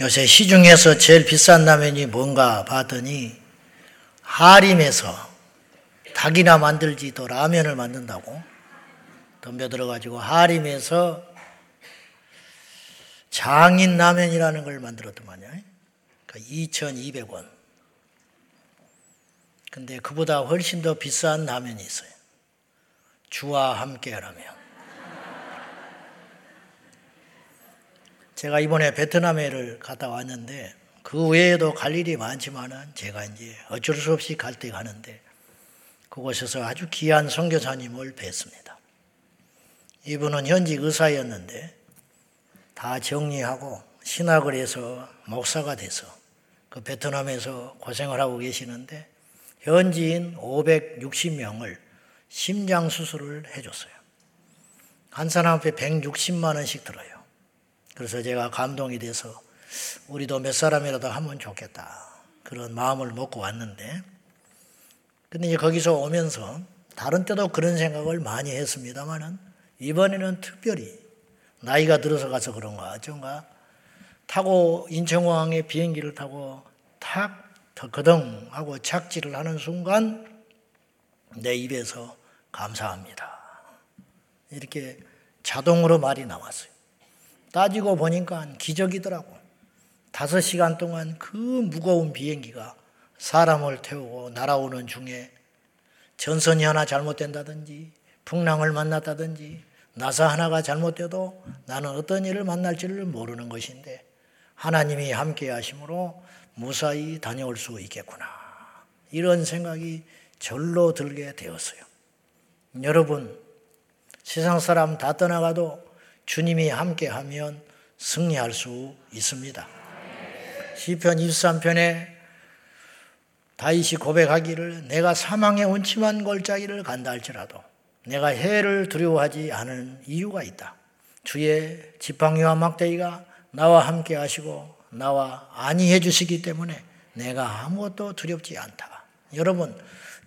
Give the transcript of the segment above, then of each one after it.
요새 시중에서 제일 비싼 라면이 뭔가 봤더니 하림에서 닭이나 만들지도 라면을 만든다고 덤벼들어가지고 하림에서 장인 라면이라는 걸 만들었더만요. 그러니까 2,200원. 근데 그보다 훨씬 더 비싼 라면이 있어요. 주와 함께 라면. 제가 이번에 베트남에를 갔다 왔는데 그 외에도 갈 일이 많지만은 제가 이제 어쩔 수 없이 갈 때 가는데 그곳에서 아주 귀한 선교사님을 뵀습니다. 이분은 현직 의사였는데 다 정리하고 신학을 해서 목사가 돼서 그 베트남에서 고생을 하고 계시는데 현지인 560명을 심장 수술을 해줬어요. 한 사람 앞에 160만 원씩 들어요. 그래서 제가 감동이 돼서 우리도 몇 사람이라도 하면 좋겠다. 그런 마음을 먹고 왔는데, 근데 이제 거기서 오면서 다른 때도 그런 생각을 많이 했습니다만은 이번에는 특별히 나이가 들어서 가서 그런가 어쩐가 타고 인천공항에 비행기를 타고 탁 거덩 하고 착지를 하는 순간 내 입에서 감사합니다. 이렇게 자동으로 말이 나왔어요. 따지고 보니까 기적이더라고. 다섯 시간 동안 그 무거운 비행기가 사람을 태우고 날아오는 중에 전선이 하나 잘못된다든지 풍랑을 만났다든지 나사 하나가 잘못돼도 나는 어떤 일을 만날지를 모르는 것인데 하나님이 함께 하심으로 무사히 다녀올 수 있겠구나. 이런 생각이 절로 들게 되었어요. 여러분, 세상 사람 다 떠나가도 주님이 함께하면 승리할 수 있습니다. 시편 23편에 다윗이 고백하기를 내가 사망의 온침한 골짜기를 간다 할지라도 내가 해를 두려워하지 않은 이유가 있다. 주의 지팡이와 막대기가 나와 함께 하시고 나와 안위해 주시기 때문에 내가 아무것도 두렵지 않다. 여러분,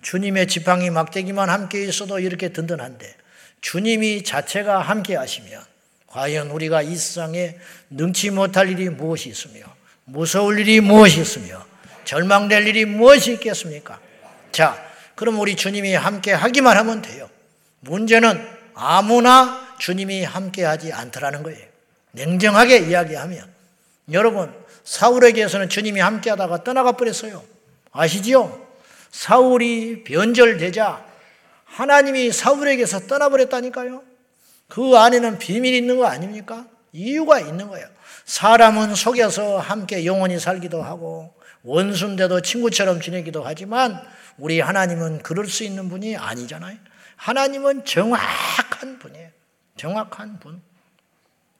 주님의 지팡이 막대기만 함께 있어도 이렇게 든든한데 주님이 자체가 함께 하시면 과연 우리가 이 세상에 능치 못할 일이 무엇이 있으며 무서울 일이 무엇이 있으며 절망될 일이 무엇이 있겠습니까? 자, 그럼 우리 주님이 함께 하기만 하면 돼요. 문제는 아무나 주님이 함께 하지 않더라는 거예요. 냉정하게 이야기하면. 여러분, 사울에게서는 주님이 함께 하다가 떠나가 버렸어요. 아시지요? 사울이 변절되자 하나님이 사울에게서 떠나버렸다니까요. 그 안에는 비밀이 있는 거 아닙니까? 이유가 있는 거예요. 사람은 속여서 함께 영원히 살기도 하고 원수인데도 친구처럼 지내기도 하지만 우리 하나님은 그럴 수 있는 분이 아니잖아요. 하나님은 정확한 분이에요. 정확한 분.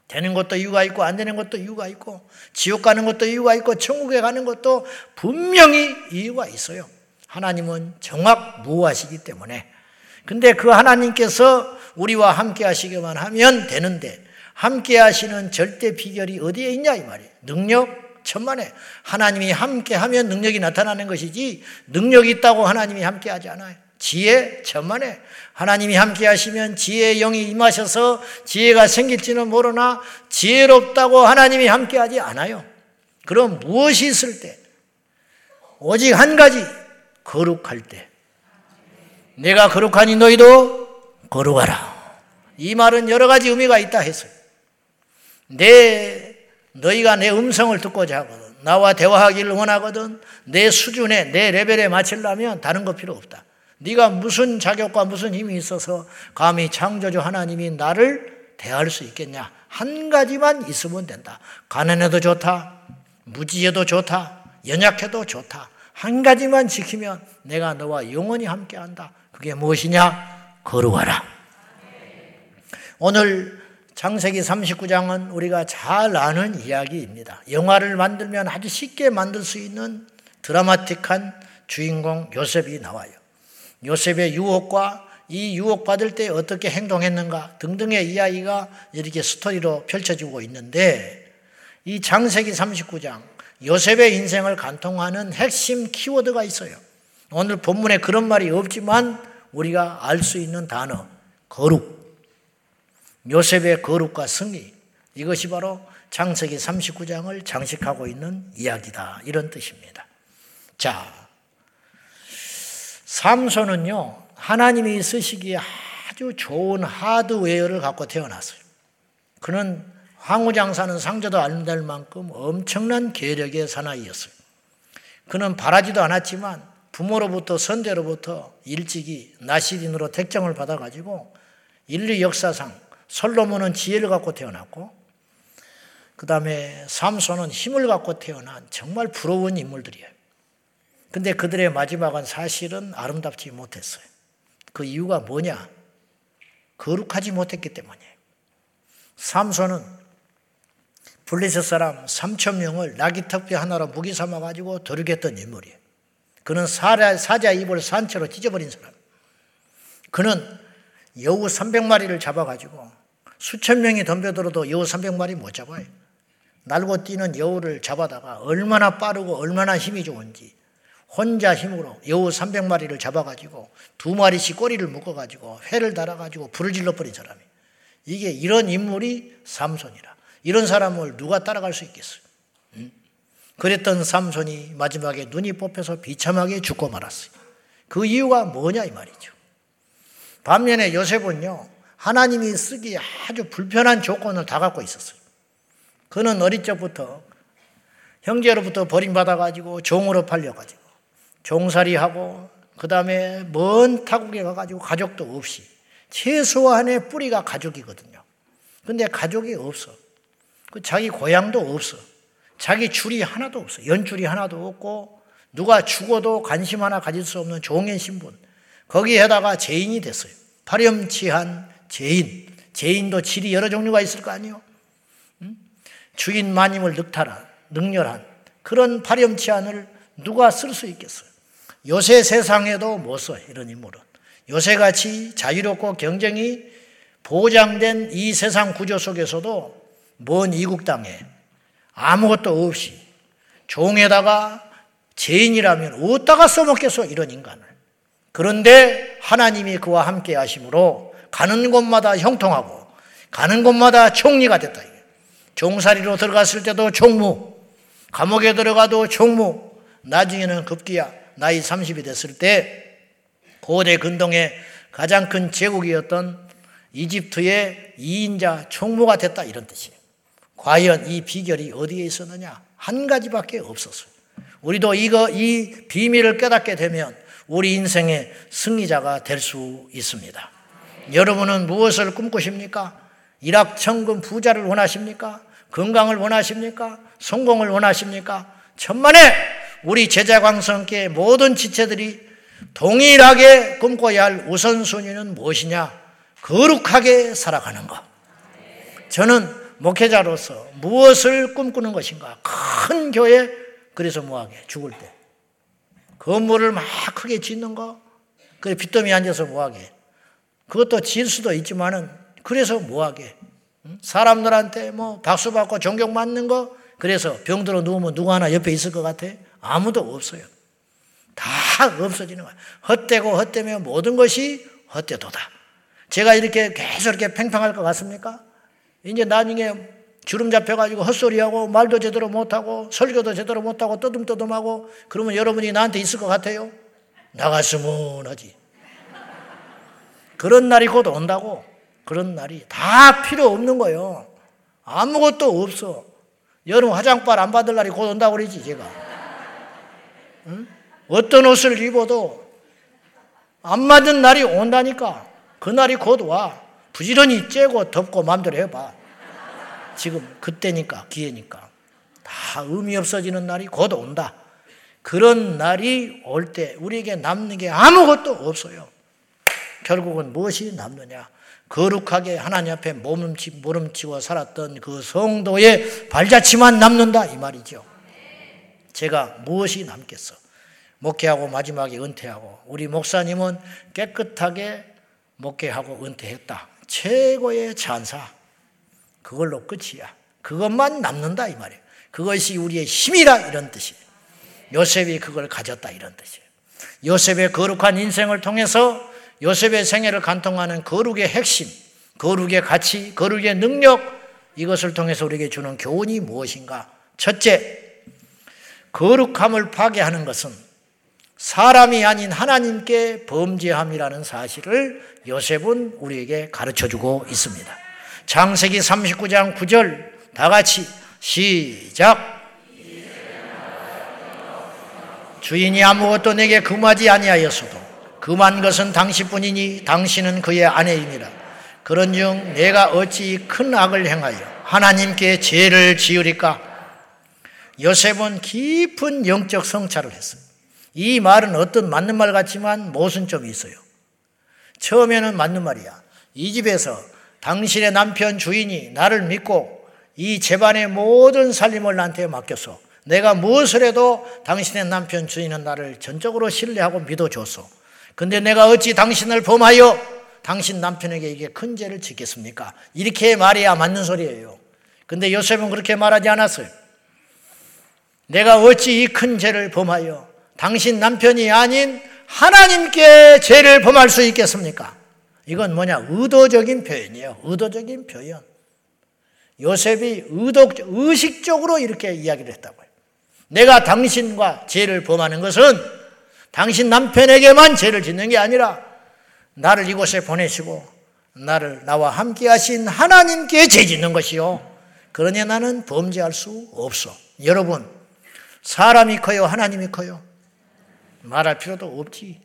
되는 것도 이유가 있고 안 되는 것도 이유가 있고 지옥 가는 것도 이유가 있고 천국에 가는 것도 분명히 이유가 있어요. 하나님은 정확 무하시기 때문에 근데 그 하나님께서 우리와 함께 하시기만 하면 되는데 함께 하시는 절대 비결이 어디에 있냐 이 말이에요. 능력? 천만에. 하나님이 함께 하면 능력이 나타나는 것이지 능력이 있다고 하나님이 함께 하지 않아요. 지혜? 천만에. 하나님이 함께 하시면 지혜의 영이 임하셔서 지혜가 생길지는 모르나 지혜롭다고 하나님이 함께 하지 않아요. 그럼 무엇이 있을 때? 오직 한 가지. 거룩할 때. 내가 거룩하니 너희도 거룩하라. 이 말은 여러 가지 의미가 있다 했어요. 내, 너희가 내 음성을 듣고자 하거든. 나와 대화하기를 원하거든. 내 수준에, 내 레벨에 맞추려면 다른 거 필요 없다. 네가 무슨 자격과 무슨 힘이 있어서 감히 창조주 하나님이 나를 대할 수 있겠냐? 한 가지만 있으면 된다. 가난해도 좋다. 무지해도 좋다. 연약해도 좋다. 한 가지만 지키면 내가 너와 영원히 함께 한다. 그게 무엇이냐? 거룩하라. 오늘 장세기 39장은 우리가 잘 아는 이야기입니다. 영화를 만들면 아주 쉽게 만들 수 있는 드라마틱한 주인공 요셉이 나와요. 요셉의 유혹과 이 유혹받을 때 어떻게 행동했는가 등등의 이야기가 이렇게 스토리로 펼쳐지고 있는데 이 장세기 39장 요셉의 인생을 간통하는 핵심 키워드가 있어요. 오늘 본문에 그런 말이 없지만 우리가 알 수 있는 단어, 거룩. 요셉의 거룩과 승리. 이것이 바로 창세기 39장을 장식하고 있는 이야기다. 이런 뜻입니다. 자, 삼손은요, 하나님이 쓰시기에 아주 좋은 하드웨어를 갖고 태어났어요. 그는 황후장사는 상자도 안 될 만큼 엄청난 계력의 사나이였어요. 그는 바라지도 않았지만 부모로부터 선대로부터 일찍이 나시딘으로 택정을 받아가지고 인류 역사상 솔로몬은 지혜를 갖고 태어났고 그 다음에 삼손은 힘을 갖고 태어난 정말 부러운 인물들이에요. 근데 그들의 마지막은 사실은 아름답지 못했어요. 그 이유가 뭐냐? 거룩하지 못했기 때문이에요. 삼손은 블레셋 사람 3천 명을 나귀 턱뼈 하나로 무기 삼아 가지고 도륙했던 인물이에요. 그는 사자, 사자 입을 산채로 찢어버린 사람. 그는 여우 300마리를 잡아가지고 수천 명이 덤벼들어도 여우 300마리 못 잡아요. 날고 뛰는 여우를 잡아다가 얼마나 빠르고 얼마나 힘이 좋은지 혼자 힘으로 여우 300마리를 잡아가지고 두 마리씩 꼬리를 묶어가지고 회를 달아가지고 불을 질러버린 사람이 이게 이런 인물이 삼손이라. 이런 사람을 누가 따라갈 수 있겠어요? 응? 그랬던 삼손이 마지막에 눈이 뽑혀서 비참하게 죽고 말았어요. 그 이유가 뭐냐 이 말이죠. 반면에 요셉은요, 하나님이 쓰기 아주 불편한 조건을 다 갖고 있었어요. 그는 어릴 적부터 형제로부터 버림받아 가지고 종으로 팔려 가지고 종살이하고 그 다음에 먼 타국에 가 가지고 가족도 없이 최소한의 뿌리가 가족이거든요. 근데 가족이 없어. 그 자기 고향도 없어. 자기 줄이 하나도 없어. 연줄이 하나도 없고 누가 죽어도 관심 하나 가질 수 없는 종의 신분. 거기에다가 죄인이 됐어요. 파렴치한 죄인. 죄인도 질이 여러 종류가 있을 거 아니에요. 응? 주인 마님을 늑탈한, 능렬한 그런 파렴치한을 누가 쓸 수 있겠어요? 요새 세상에도 못 써, 이런 인물은. 요새같이 자유롭고 경쟁이 보장된 이 세상 구조 속에서도 먼 이국 땅에 아무것도 없이 종에다가 죄인이라면 어디다가 써먹겠어, 이런 인간을. 그런데 하나님이 그와 함께 하심으로 가는 곳마다 형통하고 가는 곳마다 총리가 됐다. 종살이로 들어갔을 때도 총무, 감옥에 들어가도 총무, 나중에는 급기야 나이 30이 됐을 때 고대 근동의 가장 큰 제국이었던 이집트의 2인자 총무가 됐다 이런 뜻이에요. 과연 이 비결이 어디에 있었느냐? 한 가지밖에 없었어요. 우리도 이거 이 비밀을 깨닫게 되면 우리 인생의 승리자가 될 수 있습니다. 여러분은 무엇을 꿈꾸십니까? 일확천금 부자를 원하십니까? 건강을 원하십니까? 성공을 원하십니까? 천만에 우리 제자광성께 모든 지체들이 동일하게 꿈꿔야 할 우선순위는 무엇이냐? 거룩하게 살아가는 것. 저는 목회자로서 무엇을 꿈꾸는 것인가? 큰 교회, 그래서 뭐하게? 죽을 때. 건물을 막 크게 짓는 거, 그 빚더미 앉아서 뭐하게? 그것도 질 수도 있지만은, 그래서 뭐하게? 사람들한테 뭐 박수 받고 존경 받는 거, 그래서 병들어 누우면 누구 하나 옆에 있을 것 같아? 아무도 없어요. 다 없어지는 거야. 헛되고 헛되며 모든 것이 헛되도다. 제가 이렇게 계속 이렇게 팽팽할 것 같습니까? 이제 나중에 주름 잡혀가지고 헛소리하고 말도 제대로 못하고 설교도 제대로 못하고 떠듬떠듬하고 그러면 여러분이 나한테 있을 것 같아요? 나갔으면 하지. 그런 날이 곧 온다고. 그런 날이 다 필요 없는 거예요. 아무것도 없어. 여름 화장발 안 받을 날이 곧 온다고 그러지, 제가. 응? 어떤 옷을 입어도 안 맞은 날이 온다니까. 그 날이 곧 와. 부지런히 째고 덮고 마음대로 해봐. 지금 그때니까, 기회니까. 다 의미 없어지는 날이 곧 온다. 그런 날이 올 때 우리에게 남는 게 아무것도 없어요. 결국은 무엇이 남느냐? 거룩하게 하나님 앞에 몸치, 모름치고 살았던 그 성도의 발자취만 남는다 이 말이죠. 제가 무엇이 남겠어? 목회하고 마지막에 은퇴하고 우리 목사님은 깨끗하게 목회하고 은퇴했다. 최고의 찬사. 그걸로 끝이야. 그것만 남는다 이 말이에요. 그것이 우리의 힘이라 이런 뜻이에요. 요셉이 그걸 가졌다 이런 뜻이에요. 요셉의 거룩한 인생을 통해서 요셉의 생애를 간통하는 거룩의 핵심, 거룩의 가치, 거룩의 능력, 이것을 통해서 우리에게 주는 교훈이 무엇인가? 첫째, 거룩함을 파괴하는 것은 사람이 아닌 하나님께 범죄함이라는 사실을 요셉은 우리에게 가르쳐 주고 있습니다. 장세기 39장 9절 다 같이 시작. 주인이 아무것도 내게 금하지 아니하였어도 금한 것은 당신뿐이니 당신은 그의 아내입니다. 그런즉 내가 어찌 큰 악을 행하여 하나님께 죄를 지으리까? 요셉은 깊은 영적 성찰을 했어요. 이 말은 어떤 맞는 말 같지만 모순점이 있어요. 처음에는 맞는 말이야. 이 집에서 당신의 남편 주인이 나를 믿고 이 집안의 모든 살림을 나한테 맡겼어. 내가 무엇을 해도 당신의 남편 주인은 나를 전적으로 신뢰하고 믿어줬어. 근데 내가 어찌 당신을 범하여 당신 남편에게 이게 큰 죄를 짓겠습니까? 이렇게 말해야 맞는 소리예요. 근데 요셉은 그렇게 말하지 않았어요. 내가 어찌 이 큰 죄를 범하여 당신 남편이 아닌 하나님께 죄를 범할 수 있겠습니까? 이건 뭐냐? 의도적인 표현이에요. 의도적인 표현. 요셉이 의도, 의식적으로 이렇게 이야기를 했다고요. 내가 당신과 죄를 범하는 것은 당신 남편에게만 죄를 짓는 게 아니라 나를 이곳에 보내시고 나를 나와 함께 하신 하나님께 죄 짓는 것이요. 그러니 나는 범죄할 수 없어. 여러분, 사람이 커요? 하나님이 커요? 말할 필요도 없지.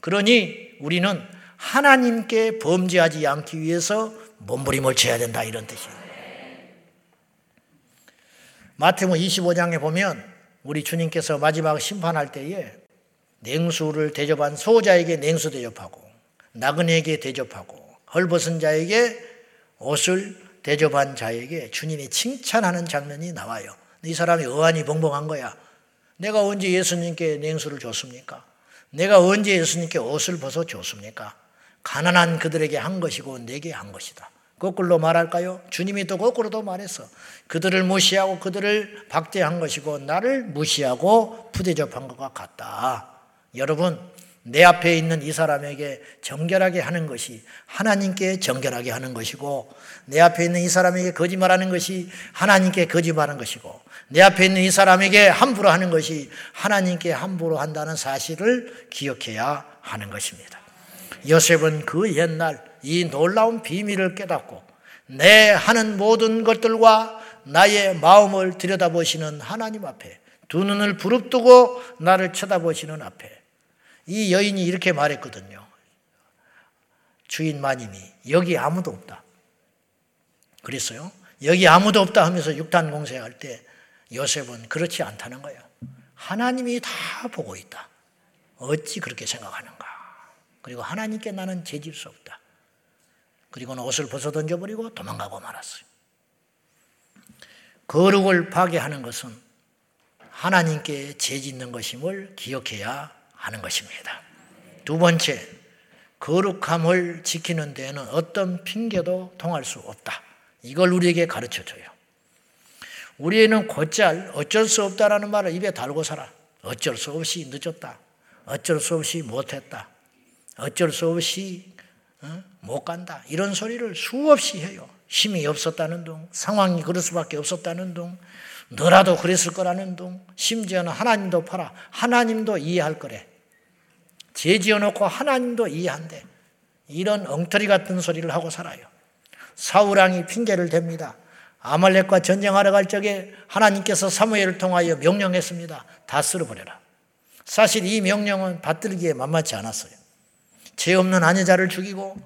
그러니 우리는 하나님께 범죄하지 않기 위해서 몸부림을 쳐야 된다 이런 뜻이에요. 마태복음 25장에 보면 우리 주님께서 마지막 심판할 때에 냉수를 대접한 소자에게 냉수 대접하고 나그네에게 대접하고 헐벗은 자에게 옷을 대접한 자에게 주님이 칭찬하는 장면이 나와요. 이 사람이 어안이 벙벙한 거야. 내가 언제 예수님께 냉수를 줬습니까? 내가 언제 예수님께 옷을 벗어 줬습니까? 가난한 그들에게 한 것이고 내게 한 것이다. 거꾸로 말할까요? 주님이 또 거꾸로도 말했어. 그들을 무시하고 그들을 박대한 것이고 나를 무시하고 부대접한 것과 같다. 여러분, 내 앞에 있는 이 사람에게 정결하게 하는 것이 하나님께 정결하게 하는 것이고 내 앞에 있는 이 사람에게 거짓말하는 것이 하나님께 거짓말하는 것이고 내 앞에 있는 이 사람에게 함부로 하는 것이 하나님께 함부로 한다는 사실을 기억해야 하는 것입니다. 요셉은 그 옛날 이 놀라운 비밀을 깨닫고 내 하는 모든 것들과 나의 마음을 들여다보시는 하나님 앞에 두 눈을 부릅뜨고 나를 쳐다보시는 앞에 이 여인이 이렇게 말했거든요. 주인 마님이 여기 아무도 없다. 그랬어요. 여기 아무도 없다 하면서 육탄 공세할 때 요셉은 그렇지 않다는 거야. 하나님이 다 보고 있다. 어찌 그렇게 생각하는가? 그리고 하나님께 나는 죄질 수 없다. 그리고는 옷을 벗어 던져버리고 도망가고 말았어요. 거룩을 파괴하는 것은 하나님께 죄 짓는 것임을 기억해야 하는 것입니다. 두 번째, 거룩함을 지키는 데에는 어떤 핑계도 통할 수 없다. 이걸 우리에게 가르쳐 줘요. 우리는 곧잘 어쩔 수 없다라는 말을 입에 달고 살아. 어쩔 수 없이 늦었다. 어쩔 수 없이 못했다. 어쩔 수 없이 어? 못 간다. 이런 소리를 수없이 해요. 힘이 없었다는 둥, 상황이 그럴 수밖에 없었다는 둥, 너라도 그랬을 거라는 둥, 심지어는 하나님도 팔아. 하나님도 이해할 거래. 죄 지어놓고 하나님도 이해한대. 이런 엉터리 같은 소리를 하고 살아요. 사우랑이 핑계를 댑니다. 아말렉과 전쟁하러 갈 적에 하나님께서 사무엘을 통하여 명령했습니다. 다 쓸어버려라. 사실 이 명령은 받들기에 만만치 않았어요. 죄 없는 아내자를 죽이고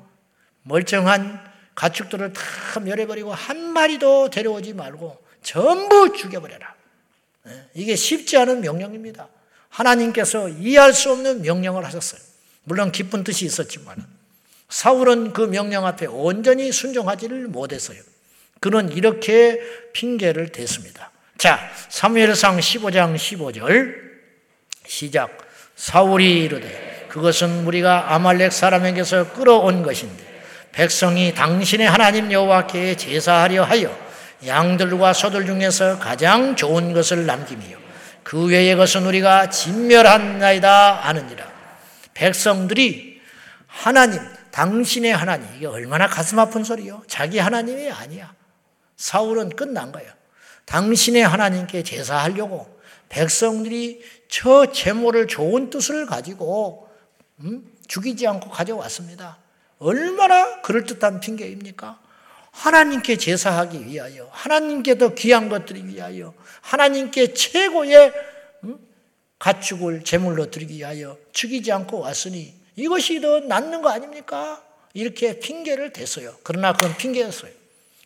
멀쩡한 가축들을 다 멸해버리고 한 마리도 데려오지 말고 전부 죽여버려라. 예, 이게 쉽지 않은 명령입니다. 하나님께서 이해할 수 없는 명령을 하셨어요. 물론 기쁜 뜻이 있었지만 사울은 그 명령 앞에 온전히 순종하지를 못했어요. 그는 이렇게 핑계를 댔습니다. 자, 사무엘상 15장 15절 시작. 사울이 이르되 그것은 우리가 아말렉 사람에게서 끌어온 것인데 백성이 당신의 하나님 여호와께 제사하려 하여 양들과 소들 중에서 가장 좋은 것을 남김이요 그 외의 것은 우리가 진멸한나이다 아느니라. 백성들이 하나님, 당신의 하나님, 이게 얼마나 가슴 아픈 소리요? 자기 하나님이 아니야. 사울은 끝난 거예요. 당신의 하나님께 제사하려고 백성들이 저 제모를 좋은 뜻을 가지고 음? 죽이지 않고 가져왔습니다. 얼마나 그럴듯한 핑계입니까? 하나님께 제사하기 위하여, 하나님께 더 귀한 것들이 위하여, 하나님께 최고의 음? 가축을 제물로 드리기 위하여 죽이지 않고 왔으니 이것이 더 낫는 거 아닙니까? 이렇게 핑계를 댔어요. 그러나 그건 핑계였어요.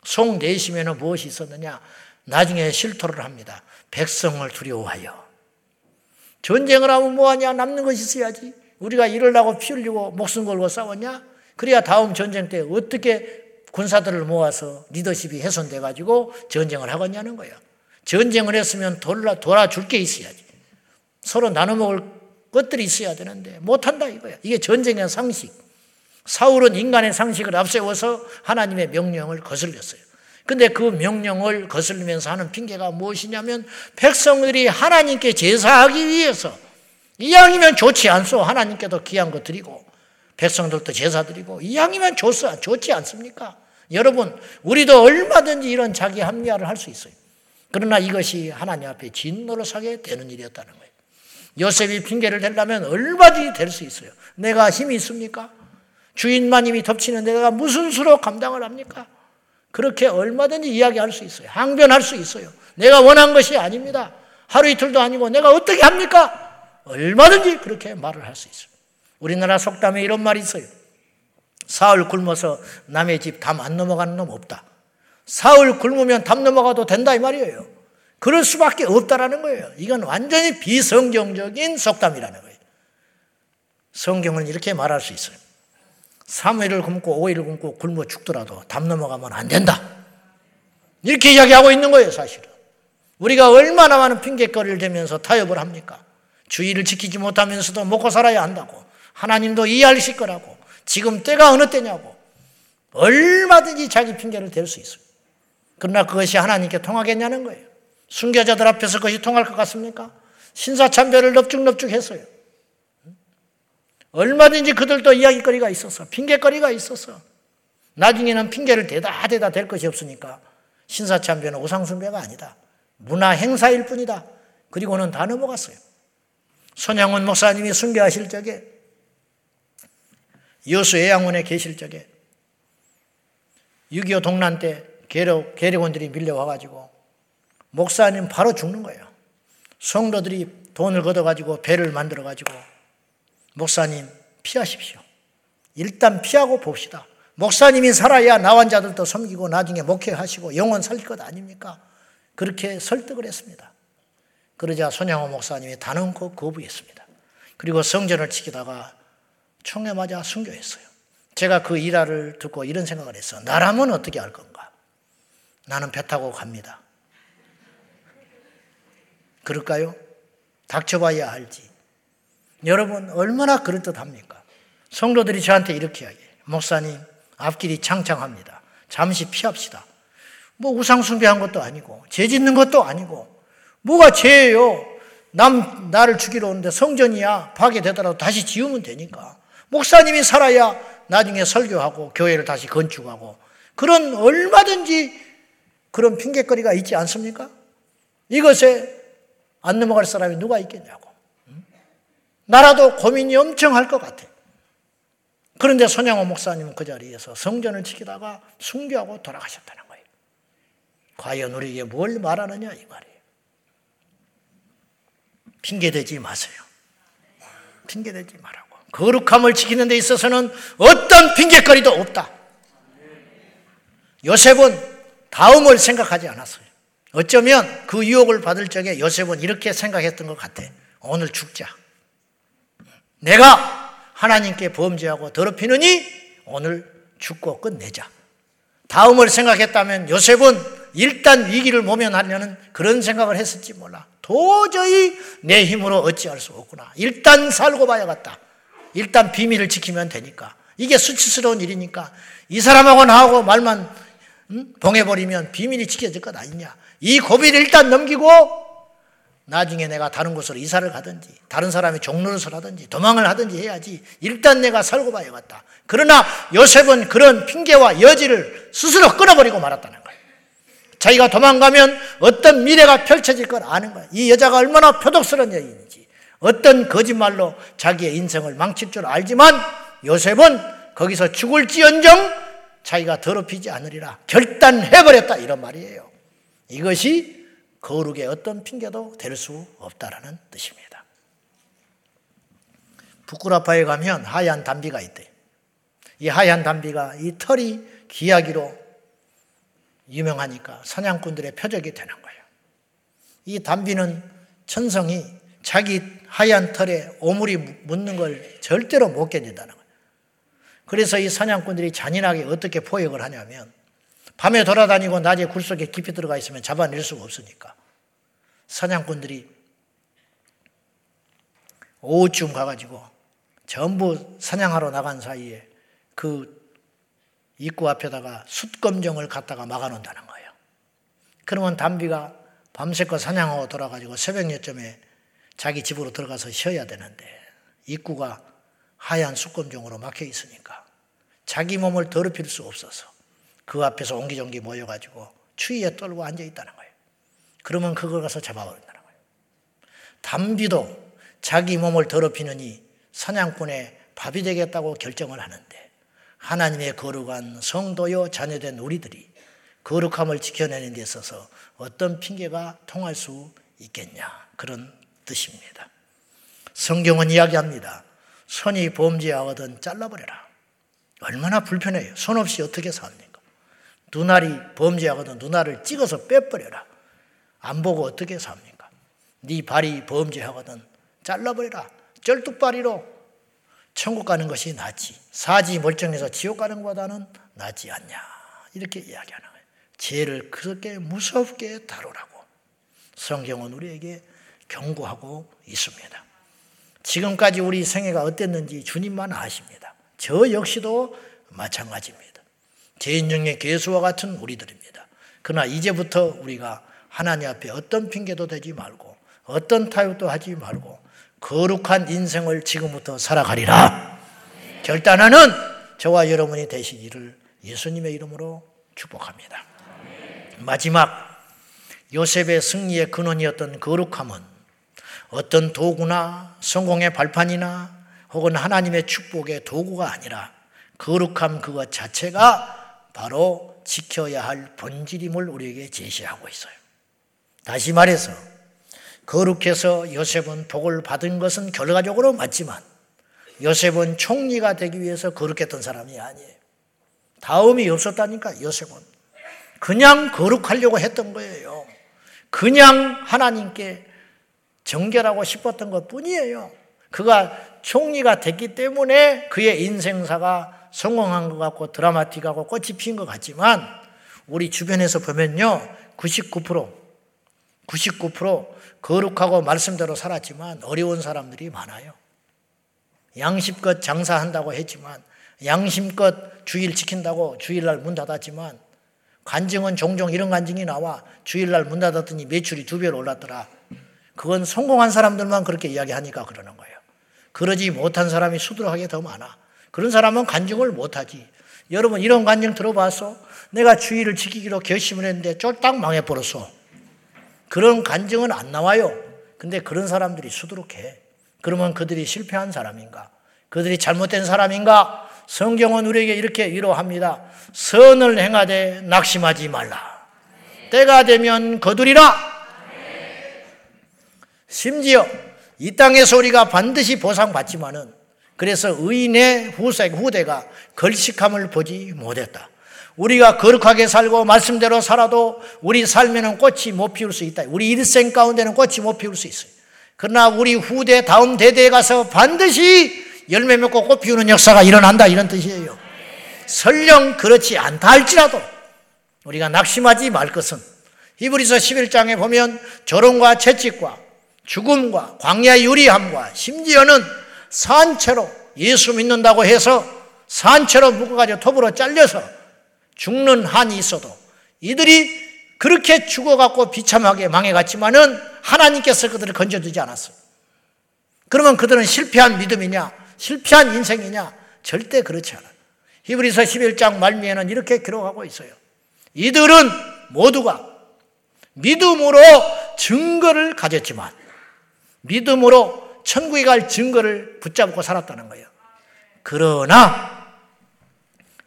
송 내심에는 무엇이 있었느냐? 나중에 실토를 합니다. 백성을 두려워하여. 전쟁을 하면 뭐하냐? 남는 것이 있어야지. 우리가 이럴라고 피 흘리고 목숨 걸고 싸웠냐? 그래야 다음 전쟁 때 어떻게 군사들을 모아서 리더십이 훼손돼 가지고 전쟁을 하겠냐는 거야. 전쟁을 했으면 돌아 돌아줄 게 있어야지. 서로 나눠 먹을 것들이 있어야 되는데 못 한다 이거야. 이게 전쟁의 상식. 사울은 인간의 상식을 앞세워서 하나님의 명령을 거슬렸어요. 근데 그 명령을 거슬리면서 하는 핑계가 무엇이냐면 백성들이 하나님께 제사하기 위해서 이왕이면 좋지 않소. 하나님께도 귀한 거 드리고 백성들도 제사 드리고 이왕이면 좋소. 좋지 않습니까? 여러분, 우리도 얼마든지 이런 자기 합리화를 할 수 있어요. 그러나 이것이 하나님 앞에 진노를 사게 되는 일이었다는 거예요. 요셉이 핑계를 대려면 얼마든지 될 수 있어요. 내가 힘이 있습니까? 주인마님이 덮치는 내가 무슨 수로 감당을 합니까? 그렇게 얼마든지 이야기할 수 있어요. 항변할 수 있어요. 내가 원한 것이 아닙니다. 하루 이틀도 아니고 내가 어떻게 합니까? 얼마든지 그렇게 말을 할 수 있어요. 우리나라 속담에 이런 말이 있어요. 사흘 굶어서 남의 집 담 안 넘어가는 놈 없다. 사흘 굶으면 담 넘어가도 된다 이 말이에요. 그럴 수밖에 없다라는 거예요. 이건 완전히 비성경적인 속담이라는 거예요. 성경은 이렇게 말할 수 있어요. 3일을 굶고 5일을 굶고 굶어 죽더라도 담 넘어가면 안 된다. 이렇게 이야기하고 있는 거예요, 사실은. 우리가 얼마나 많은 핑계거리를 대면서 타협을 합니까? 주의를 지키지 못하면서도 먹고 살아야 한다고. 하나님도 이해하실 거라고. 지금 때가 어느 때냐고. 얼마든지 자기 핑계를 댈 수 있어요. 그러나 그것이 하나님께 통하겠냐는 거예요. 순교자들 앞에서 그것이 통할 것 같습니까? 신사참배를 넙죽넙죽 했어요. 얼마든지 그들도 이야기거리가 있었어. 핑계거리가 있었어. 나중에는 핑계를 대다 대다 될 것이 없으니까 신사참배는 우상숭배가 아니다. 문화 행사일 뿐이다. 그리고는 다 넘어갔어요. 손양원 목사님이 순교하실 적에 여수 애양원에 계실 적에 6.25 동란 때 계력, 계력원들이 밀려와가지고 목사님 바로 죽는 거예요. 성도들이 돈을 걷어가지고 배를 만들어가지고 목사님 피하십시오. 일단 피하고 봅시다. 목사님이 살아야 나 환자들도 섬기고 나중에 목회하시고 영원 살릴 것 아닙니까? 그렇게 설득을 했습니다. 그러자 손양호 목사님이 단언코 거부했습니다. 그리고 성전을 지키다가 총에 맞아 순교했어요. 제가 그 일화를 듣고 이런 생각을 했어. 나라면 어떻게 할 건가? 나는 배 타고 갑니다. 그럴까요? 닥쳐봐야 알지. 여러분, 얼마나 그럴듯합니까? 성도들이 저한테 이렇게 이야기해요. 목사님, 앞길이 창창합니다. 잠시 피합시다. 뭐 우상 숭배한 것도 아니고, 죄 짓는 것도 아니고, 뭐가 죄예요? 남, 나를 죽이러 오는데 성전이야. 파괴되더라도 다시 지으면 되니까. 목사님이 살아야 나중에 설교하고 교회를 다시 건축하고 그런 얼마든지 그런 핑계거리가 있지 않습니까? 이것에 안 넘어갈 사람이 누가 있겠냐고. 나라도 고민이 엄청 할 것 같아. 그런데 손양호 목사님은 그 자리에서 성전을 지키다가 순교하고 돌아가셨다는 거예요. 과연 우리에게 뭘 말하느냐 이 말이에요. 핑계대지 마세요. 핑계대지 마라. 거룩함을 지키는 데 있어서는 어떤 핑계거리도 없다. 요셉은 다음을 생각하지 않았어요. 어쩌면 그 유혹을 받을 적에 요셉은 이렇게 생각했던 것 같아. 오늘 죽자. 내가 하나님께 범죄하고 더럽히느니 오늘 죽고 끝내자. 다음을 생각했다면 요셉은 일단 위기를 모면하려는 그런 생각을 했을지 몰라. 도저히 내 힘으로 어찌할 수 없구나. 일단 살고 봐야겠다. 일단 비밀을 지키면 되니까. 이게 수치스러운 일이니까 이 사람하고 나하고 말만 응? 봉해버리면 비밀이 지켜질 것 아니냐. 이 고비를 일단 넘기고 나중에 내가 다른 곳으로 이사를 가든지 다른 사람이 종로를 하든지 도망을 하든지 해야지 일단 내가 살고 봐야겠다. 그러나 요셉은 그런 핑계와 여지를 스스로 끊어버리고 말았다는 거예요. 자기가 도망가면 어떤 미래가 펼쳐질 걸 아는 거야. 이 여자가 얼마나 표독스러운 여인인지, 어떤 거짓말로 자기의 인생을 망칠 줄 알지만 요셉은 거기서 죽을지언정 자기가 더럽히지 않으리라 결단해버렸다 이런 말이에요. 이것이 거룩의 어떤 핑계도 될 수 없다라는 뜻입니다. 부끄라파에 가면 하얀 담비가 있대. 이 하얀 담비가 이 털이 귀하기로 유명하니까 사냥꾼들의 표적이 되는 거예요. 이 담비는 천성이 자기 하얀 털에 오물이 묻는 걸 절대로 못 견딘다는 거예요. 그래서 이 사냥꾼들이 잔인하게 어떻게 포획을 하냐면 밤에 돌아다니고 낮에 굴 속에 깊이 들어가 있으면 잡아낼 수가 없으니까 사냥꾼들이 오후쯤 가가지고 전부 사냥하러 나간 사이에 그 입구 앞에다가 숯검정을 갖다가 막아놓는다는 거예요. 그러면 담비가 밤새껏 사냥하고 돌아가지고 새벽 여쯤에 자기 집으로 들어가서 쉬어야 되는데 입구가 하얀 숯검정으로 막혀 있으니까 자기 몸을 더럽힐 수 없어서 그 앞에서 옹기종기 모여가지고 추위에 떨고 앉아 있다는 거예요. 그러면 그걸 가서 잡아버린다는 거예요. 담비도 자기 몸을 더럽히느니 사냥꾼의 밥이 되겠다고 결정을 하는데 하나님의 거룩한 성도요 자녀된 우리들이 거룩함을 지켜내는 데 있어서 어떤 핑계가 통할 수 있겠냐 그런 뜻입니다. 성경은 이야기합니다. 손이 범죄하거든 잘라버려라. 얼마나 불편해요. 손 없이 어떻게 삽니까? 눈알이 범죄하거든 눈알을 찍어서 빼버려라. 안 보고 어떻게 삽니까? 네 발이 범죄하거든 잘라버려라. 쩔뚝발이로 천국 가는 것이 낫지. 사지 멀쩡해서 지옥 가는 것보다는 낫지 않냐. 이렇게 이야기하는 거예요. 죄를 그렇게 무섭게 다루라고 성경은 우리에게 경고하고 있습니다. 지금까지 우리 생애가 어땠는지 주님만 아십니다. 저 역시도 마찬가지입니다. 죄인중의 개수와 같은 우리들입니다. 그러나 이제부터 우리가 하나님 앞에 어떤 핑계도 대지 말고 어떤 타협도 하지 말고 거룩한 인생을 지금부터 살아가리라. 결단하는 저와 여러분이 되시기를 예수님의 이름으로 축복합니다. 마지막 요셉의 승리의 근원이었던 거룩함은 어떤 도구나 성공의 발판이나 혹은 하나님의 축복의 도구가 아니라 거룩함 그것 자체가 바로 지켜야 할 본질임을 우리에게 제시하고 있어요. 다시 말해서 거룩해서 요셉은 복을 받은 것은 결과적으로 맞지만 요셉은 총리가 되기 위해서 거룩했던 사람이 아니에요. 다음이 없었다니까 요셉은 그냥 거룩하려고 했던 거예요. 그냥 하나님께 정결하고 싶었던 것 뿐이에요. 그가 총리가 됐기 때문에 그의 인생사가 성공한 것 같고 드라마틱하고 꽃이 핀 것 같지만 우리 주변에서 보면요. 99% 99% 거룩하고 말씀대로 살았지만 어려운 사람들이 많아요. 양심껏 장사한다고 했지만 양심껏 주일 지킨다고 주일날 문 닫았지만 간증은 종종 이런 간증이 나와 주일날 문 닫았더니 매출이 두 배로 올랐더라. 그건 성공한 사람들만 그렇게 이야기하니까 그러는 거예요. 그러지 못한 사람이 수두룩하게 더 많아. 그런 사람은 간증을 못하지. 여러분 이런 간증 들어봤어? 내가 주일을 지키기로 결심을 했는데 쫄딱 망해버렸어. 그런 간증은 안 나와요. 근데 그런 사람들이 수두룩해. 그러면 그들이 실패한 사람인가? 그들이 잘못된 사람인가? 성경은 우리에게 이렇게 위로합니다. 선을 행하되 낙심하지 말라. 때가 되면 거두리라. 심지어 이 땅에서 우리가 반드시 보상받지만은 그래서 의인의 후세, 후대가 걸식함을 보지 못했다. 우리가 거룩하게 살고 말씀대로 살아도 우리 삶에는 꽃이 못 피울 수 있다. 우리 일생 가운데는 꽃이 못 피울 수 있어요. 그러나 우리 후대 다음 대대에 가서 반드시 열매 맺고 꽃 피우는 역사가 일어난다 이런 뜻이에요. 설령 그렇지 않다 할지라도 우리가 낙심하지 말 것은 히브리서 11장에 보면 조롱과 채찍과 죽음과 광야 유리함과 심지어는 산채로 예수 믿는다고 해서 산채로 묶어가지고 톱으로 잘려서 죽는 한이 있어도 이들이 그렇게 죽어갖고 비참하게 망해갔지만은 하나님께서 그들을 건져주지 않았어요. 그러면 그들은 실패한 믿음이냐, 실패한 인생이냐? 절대 그렇지 않아요. 히브리서 11장 말미에는 이렇게 기록하고 있어요. 이들은 모두가 믿음으로 증거를 가졌지만 믿음으로 천국에 갈 증거를 붙잡고 살았다는 거예요. 그러나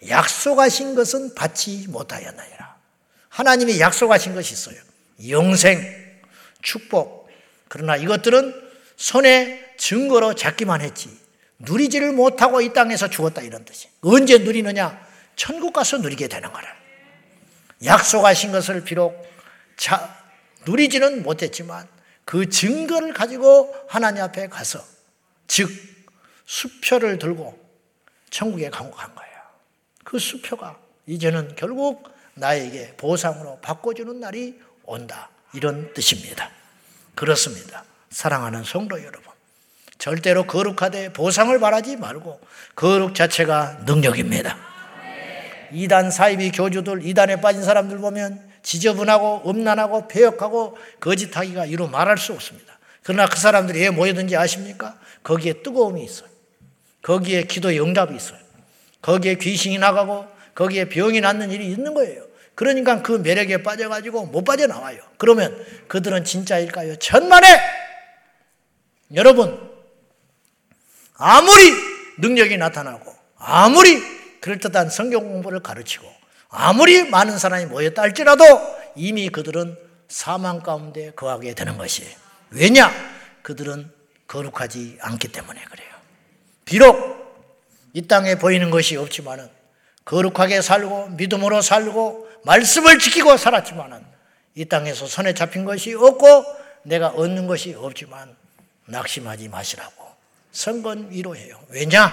약속하신 것은 받지 못하였나니라. 하나님이 약속하신 것이 있어요. 영생, 축복. 그러나 이것들은 손에 증거로 잡기만 했지. 누리지를 못하고 이 땅에서 죽었다 이런 뜻이. 언제 누리느냐? 천국 가서 누리게 되는 거라. 약속하신 것을 비록 자, 누리지는 못했지만 그 증거를 가지고 하나님 앞에 가서 즉 수표를 들고 천국에 간 거예요. 그 수표가 이제는 결국 나에게 보상으로 바꿔주는 날이 온다. 이런 뜻입니다. 그렇습니다. 사랑하는 성도 여러분. 절대로 거룩하되 보상을 바라지 말고 거룩 자체가 능력입니다. 이단 사이비 교주들, 이단에 빠진 사람들 보면 지저분하고 음란하고 폐역하고 거짓하기가 이루 말할 수 없습니다. 그러나 그 사람들이 왜 모여든지 아십니까? 거기에 뜨거움이 있어요. 거기에 기도의 응답이 있어요. 거기에 귀신이 나가고 거기에 병이 낫는 일이 있는 거예요. 그러니까 그 매력에 빠져가지고 못 빠져나와요. 그러면 그들은 진짜일까요? 천만에! 여러분, 아무리 능력이 나타나고, 아무리 그럴듯한 성경 공부를 가르치고, 아무리 많은 사람이 모였다 할지라도 이미 그들은 사망 가운데 거하게 되는 것이에요. 왜냐? 그들은 거룩하지 않기 때문에 그래요. 비록 이 땅에 보이는 것이 없지만은 거룩하게 살고 믿음으로 살고 말씀을 지키고 살았지만은 이 땅에서 손에 잡힌 것이 없고 내가 얻는 것이 없지만 낙심하지 마시라고 선건 위로해요. 왜냐?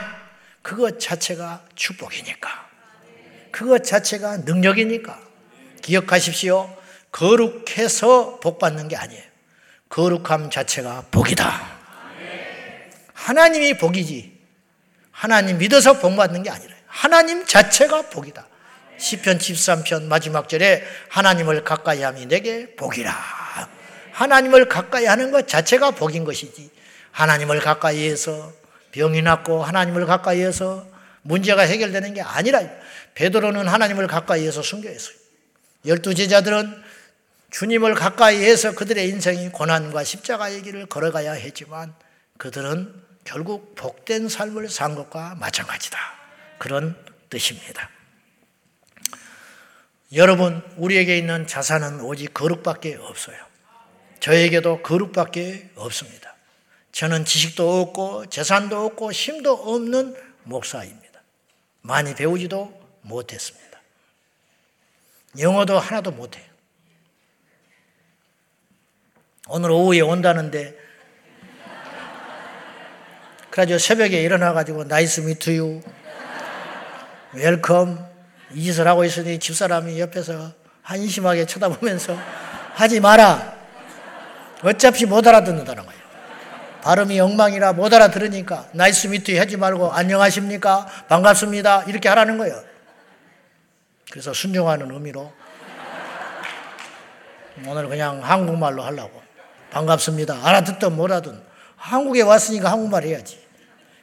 그것 자체가 축복이니까. 그것 자체가 능력이니까. 기억하십시오. 거룩해서 복 받는 게 아니에요. 거룩함 자체가 복이다. 하나님이 복이지. 하나님 믿어서 복 받는 게 아니라 하나님 자체가 복이다. 시편 13편 마지막 절에 하나님을 가까이 함이 내게 복이라. 하나님을 가까이 하는 것 자체가 복인 것이지. 하나님을 가까이 해서 병이 낫고 하나님을 가까이 해서 문제가 해결되는 게 아니라 베드로는 하나님을 가까이 해서 순교했어요. 열두 제자들은 주님을 가까이 해서 그들의 인생이 고난과 십자가의 길을 걸어가야 했지만 그들은 결국 복된 삶을 산 것과 마찬가지다. 그런 뜻입니다. 여러분, 우리에게 있는 자산은 오직 거룩밖에 없어요. 저에게도 거룩밖에 없습니다. 저는 지식도 없고 재산도 없고 힘도 없는 목사입니다. 많이 배우지도 못했습니다. 영어도 하나도 못해요. 오늘 오후에 온다는데 그래가지고 새벽에 일어나가지고 nice meet you welcome 이 짓을 하고 있으니 집사람이 옆에서 한심하게 쳐다보면서 하지 마라. 어차피 못 알아듣는다는 거예요. 발음이 엉망이라 못 알아들으니까 nice meet you 하지 말고 안녕하십니까? 반갑습니다. 이렇게 하라는 거예요. 그래서 순종하는 의미로 오늘 그냥 한국말로 하려고. 반갑습니다. 알아듣든 뭐라든 한국에 왔으니까 한국말 해야지.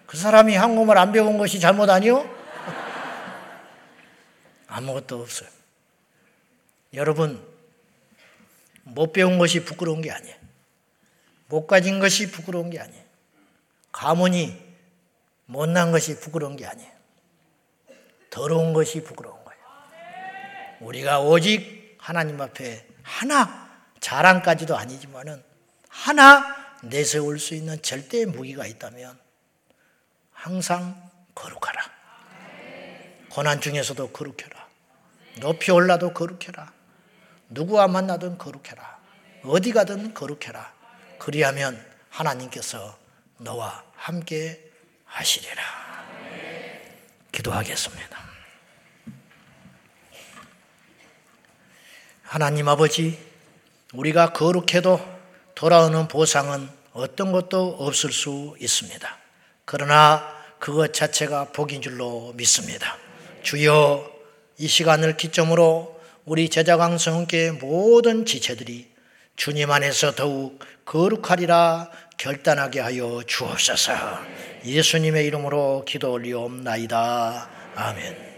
그 사람이 한국말 안 배운 것이 잘못 아니요? 아무것도 없어요. 여러분, 못 배운 것이 부끄러운 게 아니에요. 못 가진 것이 부끄러운 게 아니에요. 가문이 못난 것이 부끄러운 게 아니에요. 더러운 것이 부끄러운 거예요. 우리가 오직 하나님 앞에 하나, 자랑까지도 아니지만은 하나 내세울 수 있는 절대의 무기가 있다면 항상 거룩하라. 고난 중에서도 거룩해라. 높이 올라도 거룩해라. 누구와 만나든 거룩해라. 어디 가든 거룩해라. 그리하면 하나님께서 너와 함께 하시리라. 기도하겠습니다. 하나님 아버지, 우리가 거룩해도 돌아오는 보상은 어떤 것도 없을 수 있습니다. 그러나 그것 자체가 복인 줄로 믿습니다. 주여 이 시간을 기점으로 우리 제자강성교회 모든 지체들이 주님 안에서 더욱 거룩하리라 결단하게 하여 주옵소서. 예수님의 이름으로 기도 올리옵나이다. 아멘.